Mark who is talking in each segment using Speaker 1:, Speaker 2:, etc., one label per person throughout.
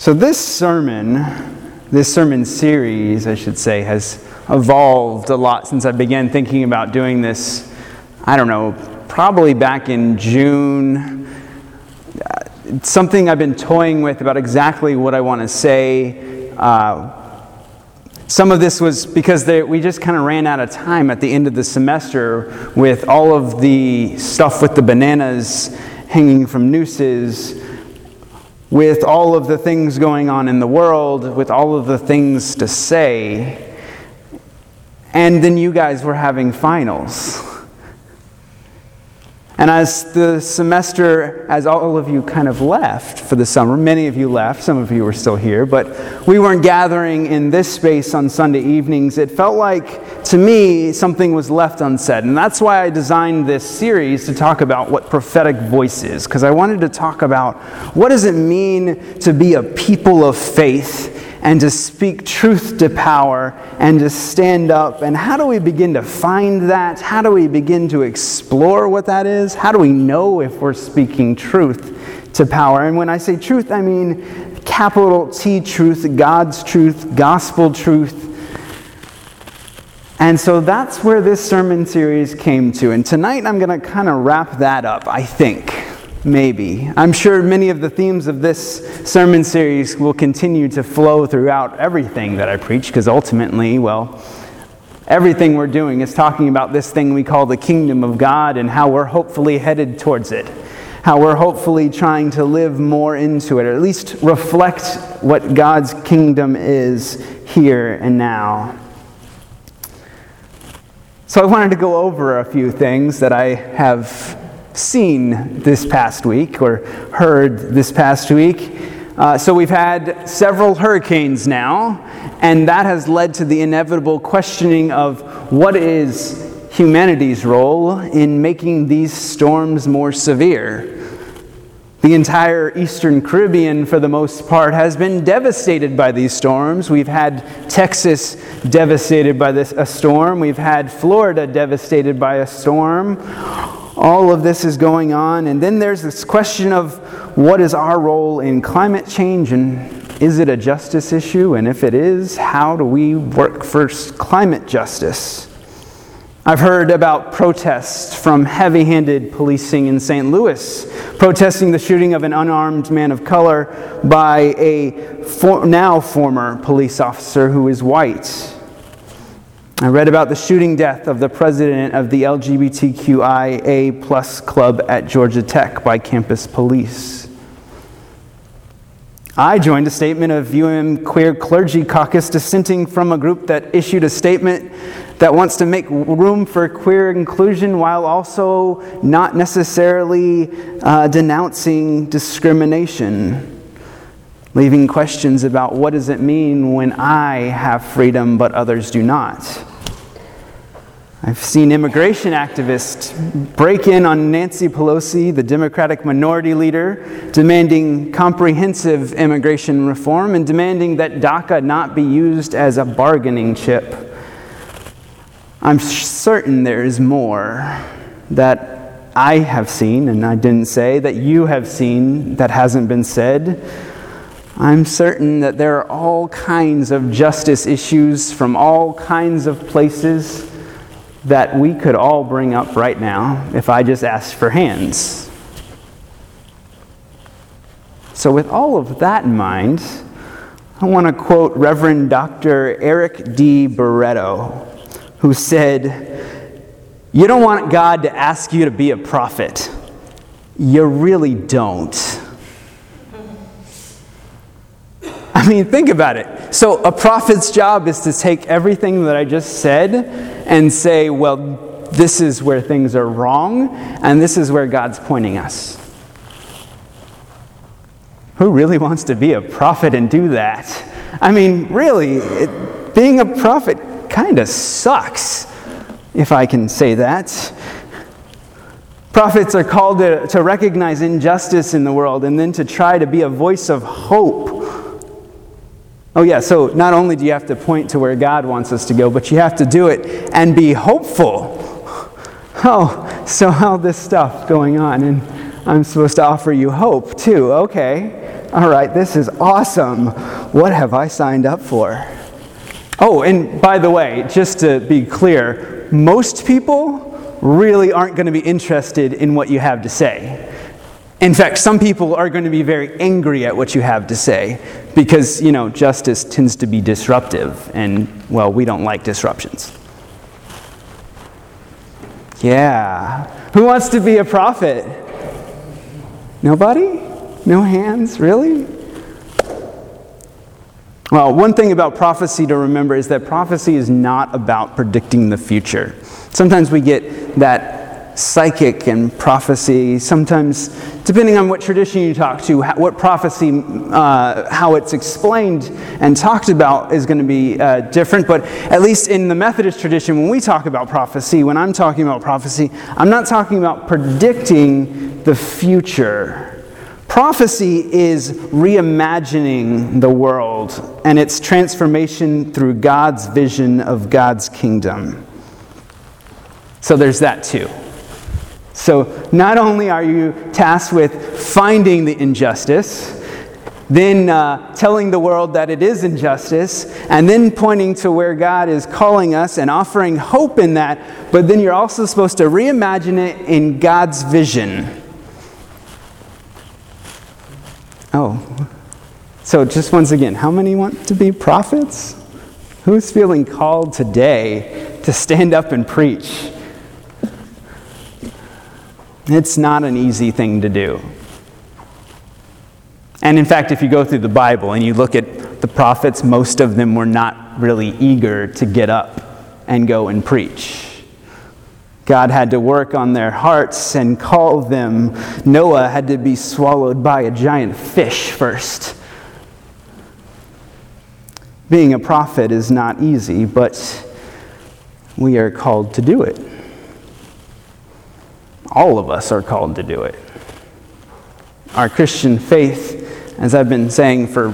Speaker 1: So, this sermon, this sermon series, I should say, has evolved a lot since I began thinking about doing this. I don't know, probably back in June. It's something I've been toying with about exactly what I want to say. Uh, some of this was because they, we just kind of ran out of time at the end of the semester with all of the stuff with the bananas hanging from nooses with all of the things going on in the world, with all of the things to say. And then you guys were having finals. And as the semester, as all of you kind of left for the summer, many of you left, some of you were still here, but we weren't gathering in this space on Sunday evenings. It felt like, to me, something was left unsaid. And that's why I designed this series to talk about what prophetic voice is, because I wanted to talk about what does it mean to be a people of faith and to speak truth to power and to stand up. And how do we begin to find that? How do we begin to explore what that is? How do we know if we're speaking truth to power? And when I say truth, I mean capital T truth, God's truth, gospel truth. And so that's where this sermon series came to. And tonight I'm going to kind of wrap that up, I think. Maybe. I'm sure many of the themes of this sermon series will continue to flow throughout everything that I preach, because ultimately, well, everything we're doing is talking about this thing we call the kingdom of God and how we're hopefully headed towards it. How we're hopefully trying to live more into it, or at least reflect what God's kingdom is here and now. So, I wanted to go over a few things that I have seen this past week or heard this past week. Uh, so we've had several hurricanes now, and that has led to the inevitable questioning of what is humanity's role in making these storms more severe. The entire Eastern Caribbean, for the most part, has been devastated by these storms. We've had Texas devastated by this, a storm. We've had Florida devastated by a storm all of this is going on. And then there's this question of what is our role in climate change and is it a justice issue? And if it is, how do we work for climate justice? I've heard about protests from heavy handed policing in St. Louis, protesting the shooting of an unarmed man of color by a for, now former police officer who is white. I read about the shooting death of the president of the LGBTQIA plus club at Georgia Tech by campus police. I joined a statement of UM Queer Clergy Caucus dissenting from a group that issued a statement that wants to make room for queer inclusion while also not necessarily uh, denouncing discrimination leaving questions about what does it mean when I have freedom but others do not. I've seen immigration activists break in on Nancy Pelosi, the Democratic minority leader, demanding comprehensive immigration reform and demanding that DACA not be used as a bargaining chip. I'm certain there is more that I have seen, and I didn't say, that you have seen that hasn't been said. I'm certain that there are all kinds of justice issues from all kinds of places that we could all bring up right now if I just asked for hands. So, with all of that in mind, I want to quote Reverend Dr. Eric D. Barreto, who said, You don't want God to ask you to be a prophet. You really don't. I mean, think about it. So, a prophet's job is to take everything that I just said and say, well, this is where things are wrong, and this is where God's pointing us. Who really wants to be a prophet and do that? I mean, really, it, being a prophet kind of sucks, if I can say that. Prophets are called to, to recognize injustice in the world and then to try to be a voice of hope Oh, yeah, so not only do you have to point to where God wants us to go, but you have to do it and be hopeful. Oh, so all this stuff going on, and I'm supposed to offer you hope too. Okay. All right, this is awesome. What have I signed up for? Oh, and by the way, just to be clear, most people really aren't going to be interested in what you have to say. In fact, some people are going to be very angry at what you have to say because, you know, justice tends to be disruptive, and, well, we don't like disruptions. Yeah. Who wants to be a prophet? Nobody? No hands? Really? Well, one thing about prophecy to remember is that prophecy is not about predicting the future. Sometimes we get that psychic and prophecy. Sometimes, depending on what tradition you talk to, what prophecy, uh, how it's explained and talked about is going to be uh, different. But at least in the Methodist tradition, when we talk about prophecy, when I'm talking about prophecy, I'm not talking about predicting the future. Prophecy is reimagining the world and its transformation through God's vision of God's kingdom. So there's that too. So, not only are you tasked with finding the injustice, then uh, telling the world that it is injustice, and then pointing to where God is calling us and offering hope in that, but then you're also supposed to reimagine it in God's vision. Oh, so just once again, how many want to be prophets? Who's feeling called today to stand up and preach? It's not an easy thing to do. And in fact, if you go through the Bible and you look at the prophets, most of them were not really eager to get up and go and preach. God had to work on their hearts and call them. Noah had to be swallowed by a giant fish first. Being a prophet is not easy, but we are called to do it. All of us are called to do it. Our Christian faith, as I've been saying for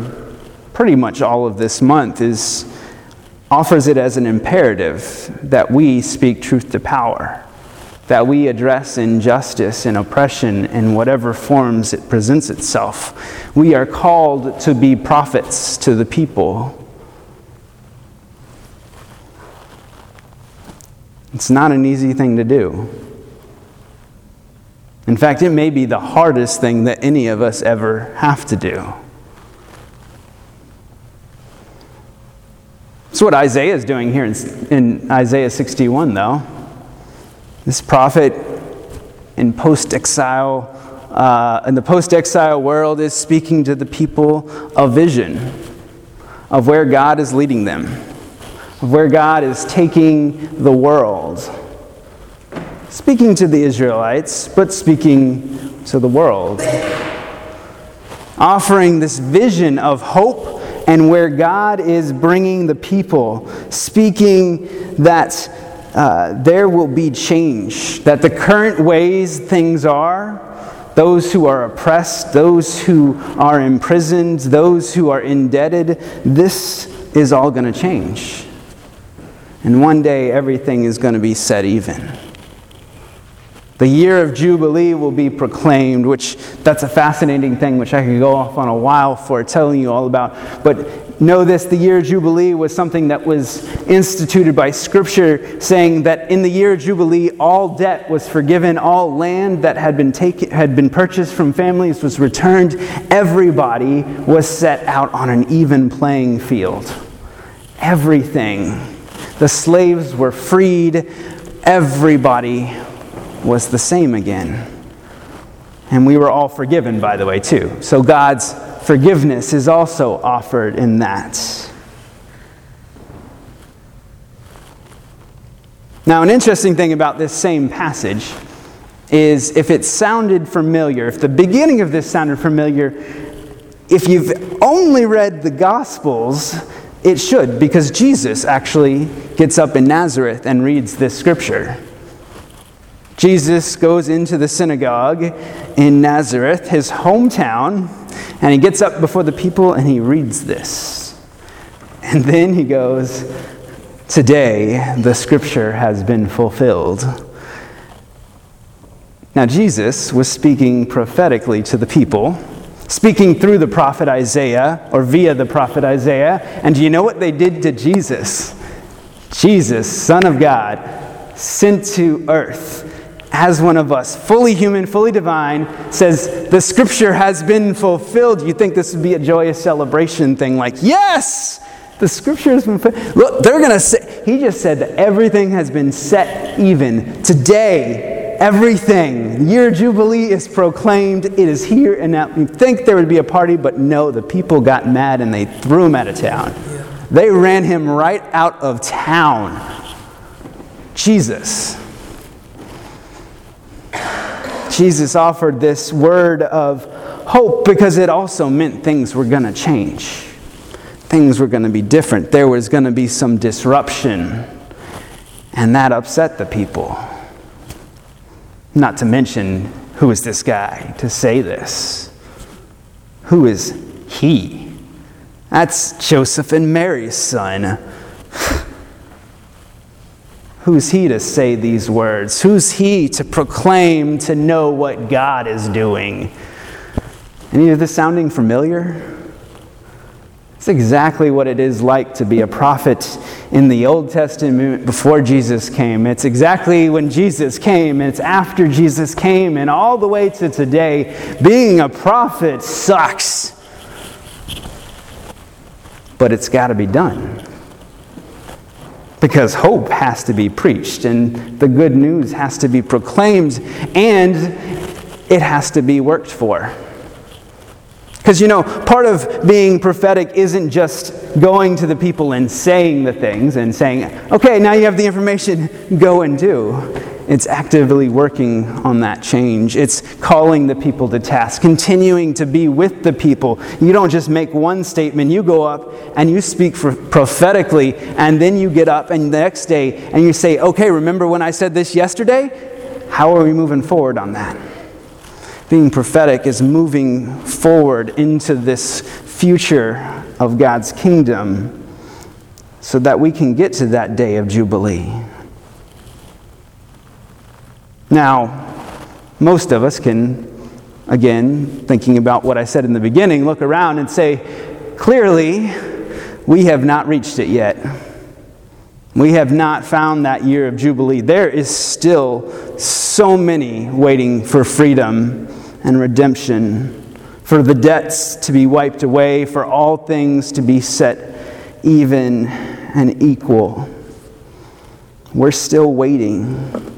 Speaker 1: pretty much all of this month, is offers it as an imperative that we speak truth to power, that we address injustice and oppression in whatever forms it presents itself. We are called to be prophets to the people. It's not an easy thing to do. In fact, it may be the hardest thing that any of us ever have to do. That's what Isaiah is doing here in, in Isaiah 61, though. This prophet in post exile, uh, in the post exile world, is speaking to the people a vision of where God is leading them, of where God is taking the world speaking to the Israelites, but speaking to the world. Offering this vision of hope and where God is bringing the people, speaking that uh, there will be change, that the current ways things are, those who are oppressed, those who are imprisoned, those who are indebted, this is all going to change. And one day everything is going to be set even. The year of Jubilee will be proclaimed, which that's a fascinating thing, which I could go off on a while for telling you all about. But know this the year of Jubilee was something that was instituted by Scripture, saying that in the year of Jubilee, all debt was forgiven, all land that had been, taken, had been purchased from families was returned. Everybody was set out on an even playing field. Everything. The slaves were freed. Everybody was the same again. And we were all forgiven, by the way, too. So God's forgiveness is also offered in that. Now, an interesting thing about this same passage is if it sounded familiar, if the beginning of this sounded familiar, if you've only read the Gospels, it should, because Jesus actually gets up in Nazareth and reads this scripture. Jesus goes into the synagogue in Nazareth, his hometown, and he gets up before the people and he reads this. And then he goes, Today the scripture has been fulfilled. Now, Jesus was speaking prophetically to the people, speaking through the prophet Isaiah or via the prophet Isaiah. And do you know what they did to Jesus? Jesus, Son of God, sent to earth as one of us, fully human, fully divine, says, The scripture has been fulfilled. You think this would be a joyous celebration thing like, Yes! The scripture has been fulfilled. Look, they're going to say, He just said that everything has been set even. Today, everything, year Jubilee is proclaimed. It is here and now. You think there would be a party, but no, the people got mad and they threw him out of town. They ran him right out of town. Jesus. Jesus offered this word of hope because it also meant things were going to change. Things were going to be different. There was going to be some disruption. And that upset the people. Not to mention, who is this guy to say this? Who is he? That's Joseph and Mary's son. Who's he to say these words? Who's he to proclaim, to know what God is doing? Any of this sounding familiar? It's exactly what it is like to be a prophet in the Old Testament before Jesus came. It's exactly when Jesus came, and it's after Jesus came, and all the way to today. Being a prophet sucks. But it's got to be done because hope has to be preached and the good news has to be proclaimed and it has to be worked for. Because, you know, part of being prophetic isn't just going to the people and saying the things and saying, okay, now you have the information, go and do. It's actively working on that change. It's calling the people to task, continuing to be with the people. You don't just make one statement, you go up and you speak prophetically, and then you get up and the next day and you say, okay, remember when I said this yesterday? How are we moving forward on that? Being prophetic is moving forward into this future of God's kingdom so that we can get to that day of Jubilee. Now, most of us can, again, thinking about what I said in the beginning, look around and say, clearly, we have not reached it yet. We have not found that year of Jubilee. There is still so many waiting for freedom and redemption, for the debts to be wiped away, for all things to be set even and equal. We're still waiting.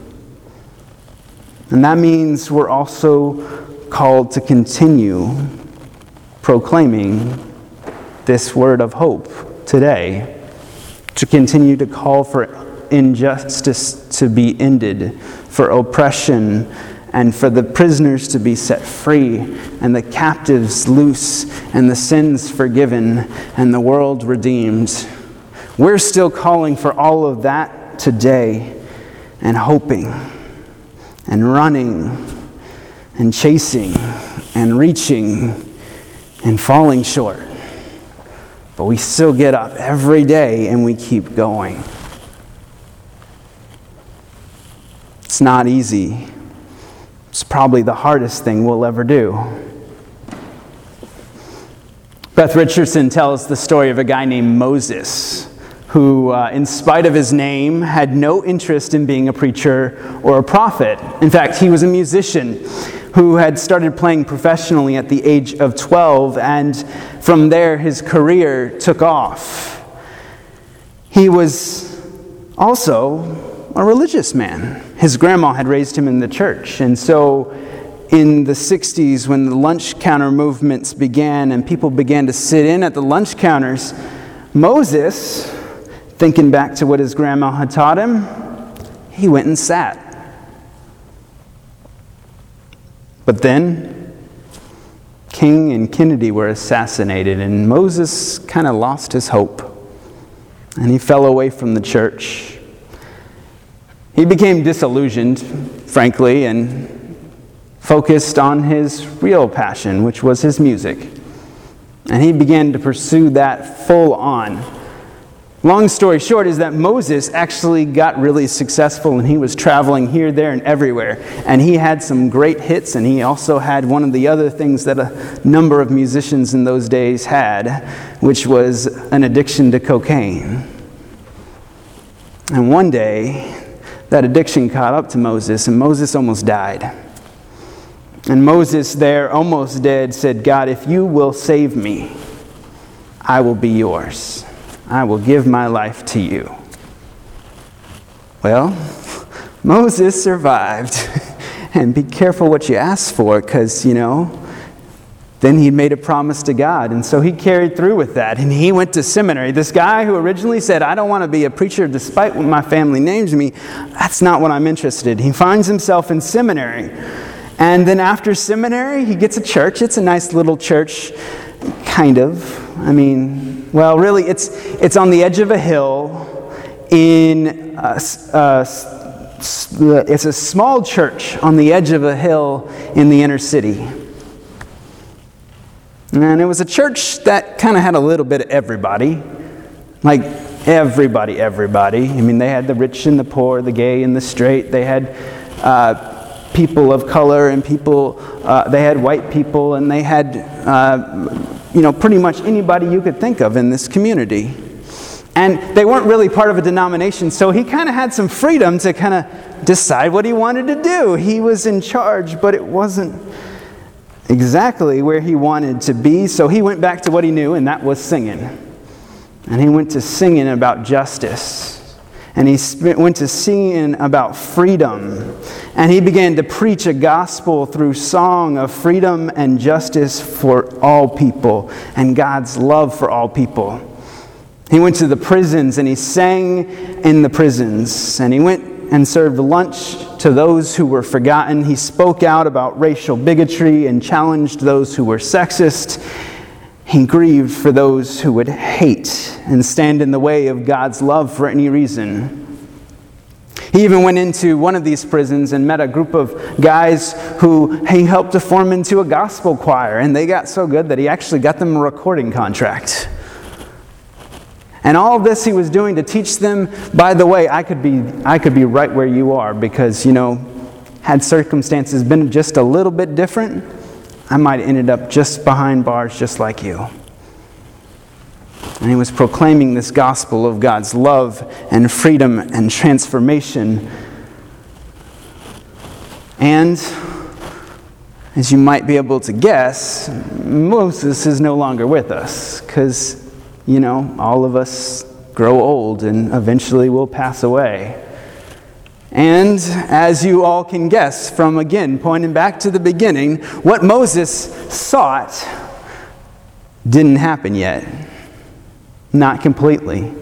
Speaker 1: And that means we're also called to continue proclaiming this word of hope today, to continue to call for injustice to be ended, for oppression, and for the prisoners to be set free, and the captives loose, and the sins forgiven, and the world redeemed. We're still calling for all of that today and hoping and running and chasing and reaching and falling short. But we still get up every day and we keep going. It's not easy. It's probably the hardest thing we'll ever do. Beth Richardson tells the story of a guy named Moses who, uh, in spite of his name, had no interest in being a preacher or a prophet. In fact, he was a musician who had started playing professionally at the age of 12, and from there his career took off. He was also a religious man. His grandma had raised him in the church, and so in the 60s, when the lunch counter movements began and people began to sit in at the lunch counters, Moses Thinking back to what his grandma had taught him, he went and sat. But then, King and Kennedy were assassinated, and Moses kind of lost his hope. And he fell away from the church. He became disillusioned, frankly, and focused on his real passion, which was his music. And he began to pursue that full on long story short is that Moses actually got really successful and he was traveling here, there, and everywhere. And he had some great hits, and he also had one of the other things that a number of musicians in those days had, which was an addiction to cocaine. And one day, that addiction caught up to Moses, and Moses almost died. And Moses, there, almost dead, said, God, if you will save me, I will be yours. I will give my life to you. Well, Moses survived. and be careful what you ask for, because, you know, then he made a promise to God. And so he carried through with that. And he went to seminary. This guy who originally said, I don't want to be a preacher despite what my family names me, that's not what I'm interested in. He finds himself in seminary. And then after seminary, he gets a church. It's a nice little church, kind of. I mean, well, really, it's, it's on the edge of a hill in. A, a, it's a small church on the edge of a hill in the inner city. And it was a church that kind of had a little bit of everybody. Like everybody, everybody. I mean, they had the rich and the poor, the gay and the straight. They had uh, people of color and people, uh, they had white people, and they had, uh, you know, pretty much anybody you could think of in this community. And they weren't really part of a denomination, so he kind of had some freedom to kind of decide what he wanted to do. He was in charge, but it wasn't exactly where he wanted to be, so he went back to what he knew, and that was singing. And he went to singing about justice. And he went to singing about freedom. And he began to preach a gospel through song of freedom and justice for all people and God's love for all people. He went to the prisons and he sang in the prisons. And he went and served lunch to those who were forgotten. He spoke out about racial bigotry and challenged those who were sexist. He grieved for those who would hate and stand in the way of God's love for any reason. He even went into one of these prisons and met a group of guys who he helped to form into a gospel choir, and they got so good that he actually got them a recording contract. And all this he was doing to teach them, by the way, I could be, I could be right where you are because, you know, had circumstances been just a little bit different, I might have ended up just behind bars just like you. And he was proclaiming this gospel of God's love and freedom and transformation. And as you might be able to guess, Moses is no longer with us because you know, all of us grow old and eventually will pass away. And as you all can guess from again pointing back to the beginning, what Moses sought didn't happen yet. Not completely.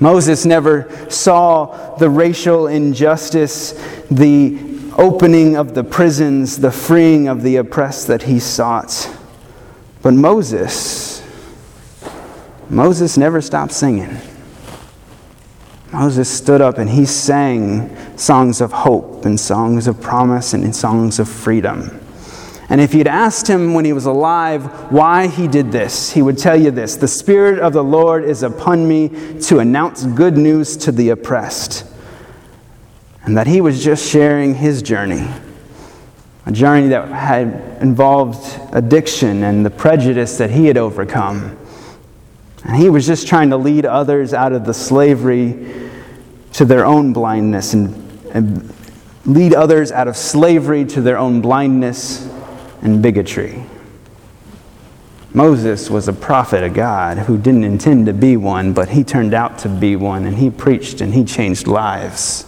Speaker 1: Moses never saw the racial injustice, the opening of the prisons, the freeing of the oppressed that he sought. But Moses, Moses never stopped singing. Moses stood up and he sang songs of hope and songs of promise and songs of freedom. And if you'd asked him when he was alive why he did this, he would tell you this The Spirit of the Lord is upon me to announce good news to the oppressed. And that he was just sharing his journey, a journey that had involved addiction and the prejudice that he had overcome and he was just trying to lead others out of the slavery to their own blindness and, and lead others out of slavery to their own blindness and bigotry. Moses was a prophet of God who didn't intend to be one, but he turned out to be one, and he preached and he changed lives.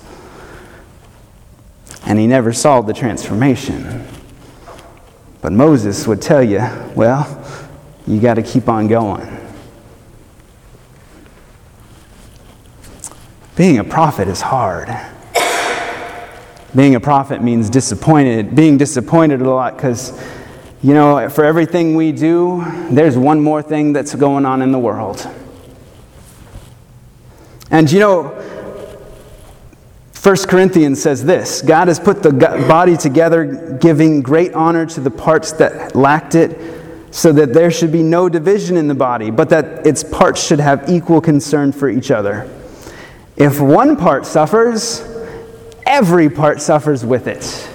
Speaker 1: And he never saw the transformation. But Moses would tell you, well, you got to keep on going. Being a prophet is hard. Being a prophet means disappointed, being disappointed a lot because, you know, for everything we do, there's one more thing that's going on in the world. And you know, 1 Corinthians says this God has put the body together, giving great honor to the parts that lacked it so that there should be no division in the body, but that its parts should have equal concern for each other. If one part suffers, every part suffers with it.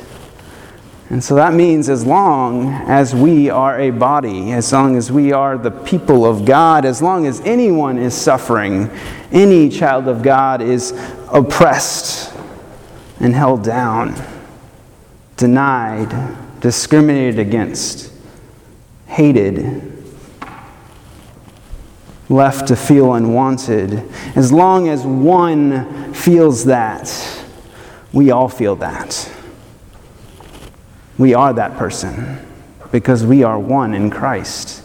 Speaker 1: And so that means as long as we are a body, as long as we are the people of God, as long as anyone is suffering, any child of God is oppressed and held down, denied, discriminated against hated, left to feel unwanted. As long as one feels that, we all feel that. We are that person because we are one in Christ.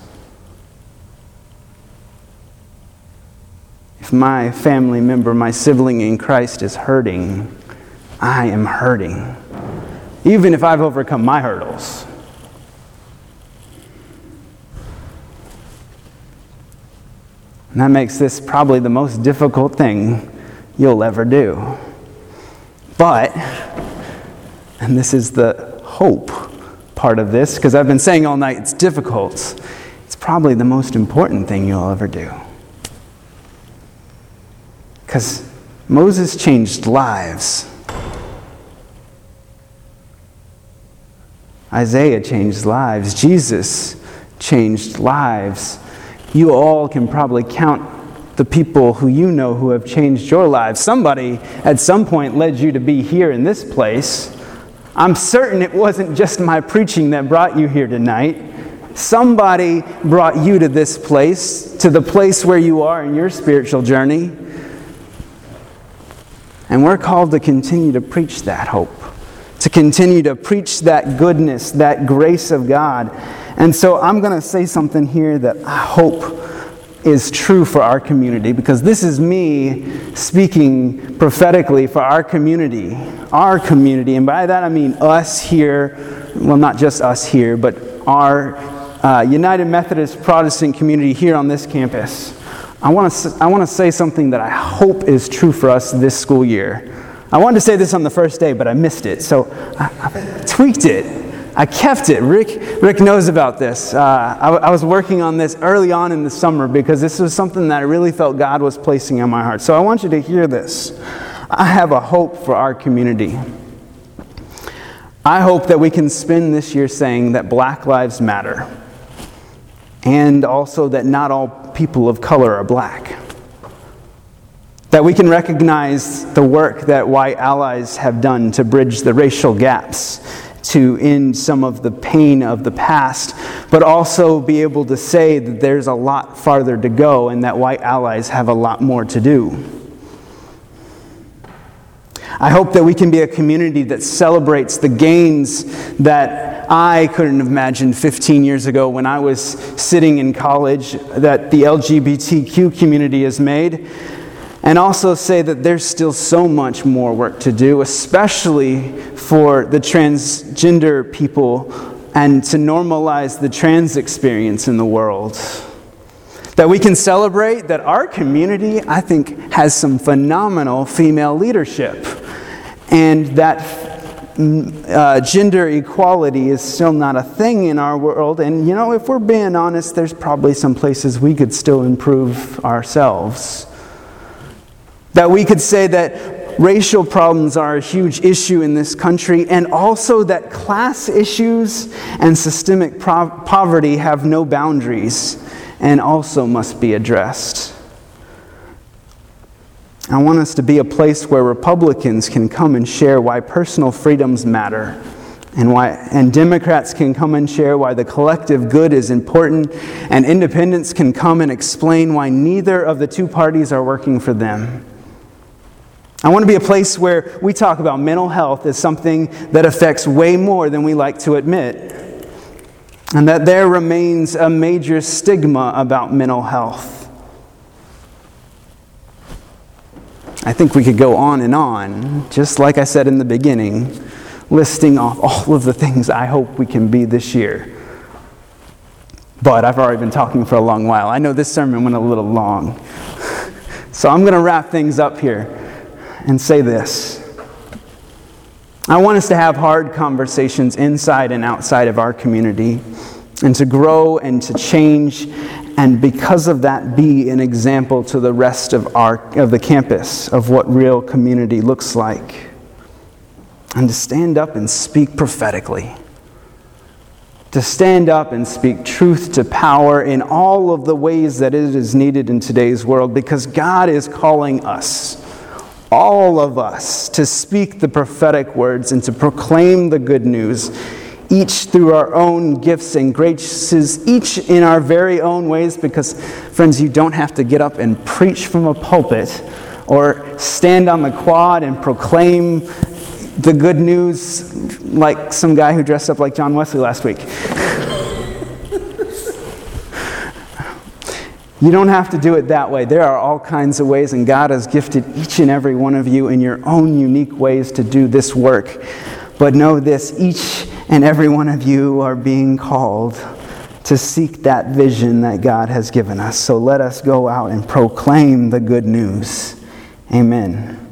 Speaker 1: If my family member, my sibling in Christ is hurting, I am hurting. Even if I've overcome my hurdles. And that makes this probably the most difficult thing you'll ever do. But, and this is the hope part of this, because I've been saying all night it's difficult. It's probably the most important thing you'll ever do. Because Moses changed lives. Isaiah changed lives. Jesus changed lives you all can probably count the people who you know who have changed your lives. Somebody at some point led you to be here in this place. I'm certain it wasn't just my preaching that brought you here tonight. Somebody brought you to this place, to the place where you are in your spiritual journey. And we're called to continue to preach that hope, to continue to preach that goodness, that grace of God. And so I'm going to say something here that I hope is true for our community because this is me speaking prophetically for our community. Our community. And by that I mean us here, well, not just us here, but our uh, United Methodist Protestant community here on this campus. I want to I want to say something that I hope is true for us this school year. I wanted to say this on the first day, but I missed it, so I, I tweaked it. I kept it. Rick, Rick knows about this. Uh, I, I, was working on this early on in the summer because this was something that I really felt God was placing in my heart. So I want you to hear this. I have a hope for our community. I hope that we can spend this year saying that black lives matter and also that not all people of color are black. That we can recognize the work that white allies have done to bridge the racial gaps to end some of the pain of the past, but also be able to say that there's a lot farther to go and that white allies have a lot more to do. I hope that we can be a community that celebrates the gains that I couldn't have imagined 15 years ago when I was sitting in college that the LGBTQ community has made and also say that there's still so much more work to do, especially for the transgender people and to normalize the trans experience in the world. That we can celebrate that our community, I think, has some phenomenal female leadership, and that uh, gender equality is still not a thing in our world. And you know, if we're being honest, there's probably some places we could still improve ourselves. That we could say that racial problems are a huge issue in this country, and also that class issues and systemic pro- poverty have no boundaries and also must be addressed. I want us to be a place where Republicans can come and share why personal freedoms matter. And, why, and Democrats can come and share why the collective good is important, and independents can come and explain why neither of the two parties are working for them. I want to be a place where we talk about mental health as something that affects way more than we like to admit. And that there remains a major stigma about mental health. I think we could go on and on, just like I said in the beginning, listing off all of the things I hope we can be this year. But I've already been talking for a long while. I know this sermon went a little long. So I'm going to wrap things up here and say this I want us to have hard conversations inside and outside of our community and to grow and to change, and because of that, be an example to the rest of, our, of the campus of what real community looks like. And to stand up and speak prophetically. To stand up and speak truth to power in all of the ways that it is needed in today's world because God is calling us all of us to speak the prophetic words and to proclaim the good news, each through our own gifts and graces, each in our very own ways, because, friends, you don't have to get up and preach from a pulpit or stand on the quad and proclaim the good news like some guy who dressed up like John Wesley last week. You don't have to do it that way. There are all kinds of ways, and God has gifted each and every one of you in your own unique ways to do this work. But know this each and every one of you are being called to seek that vision that God has given us. So let us go out and proclaim the good news. Amen.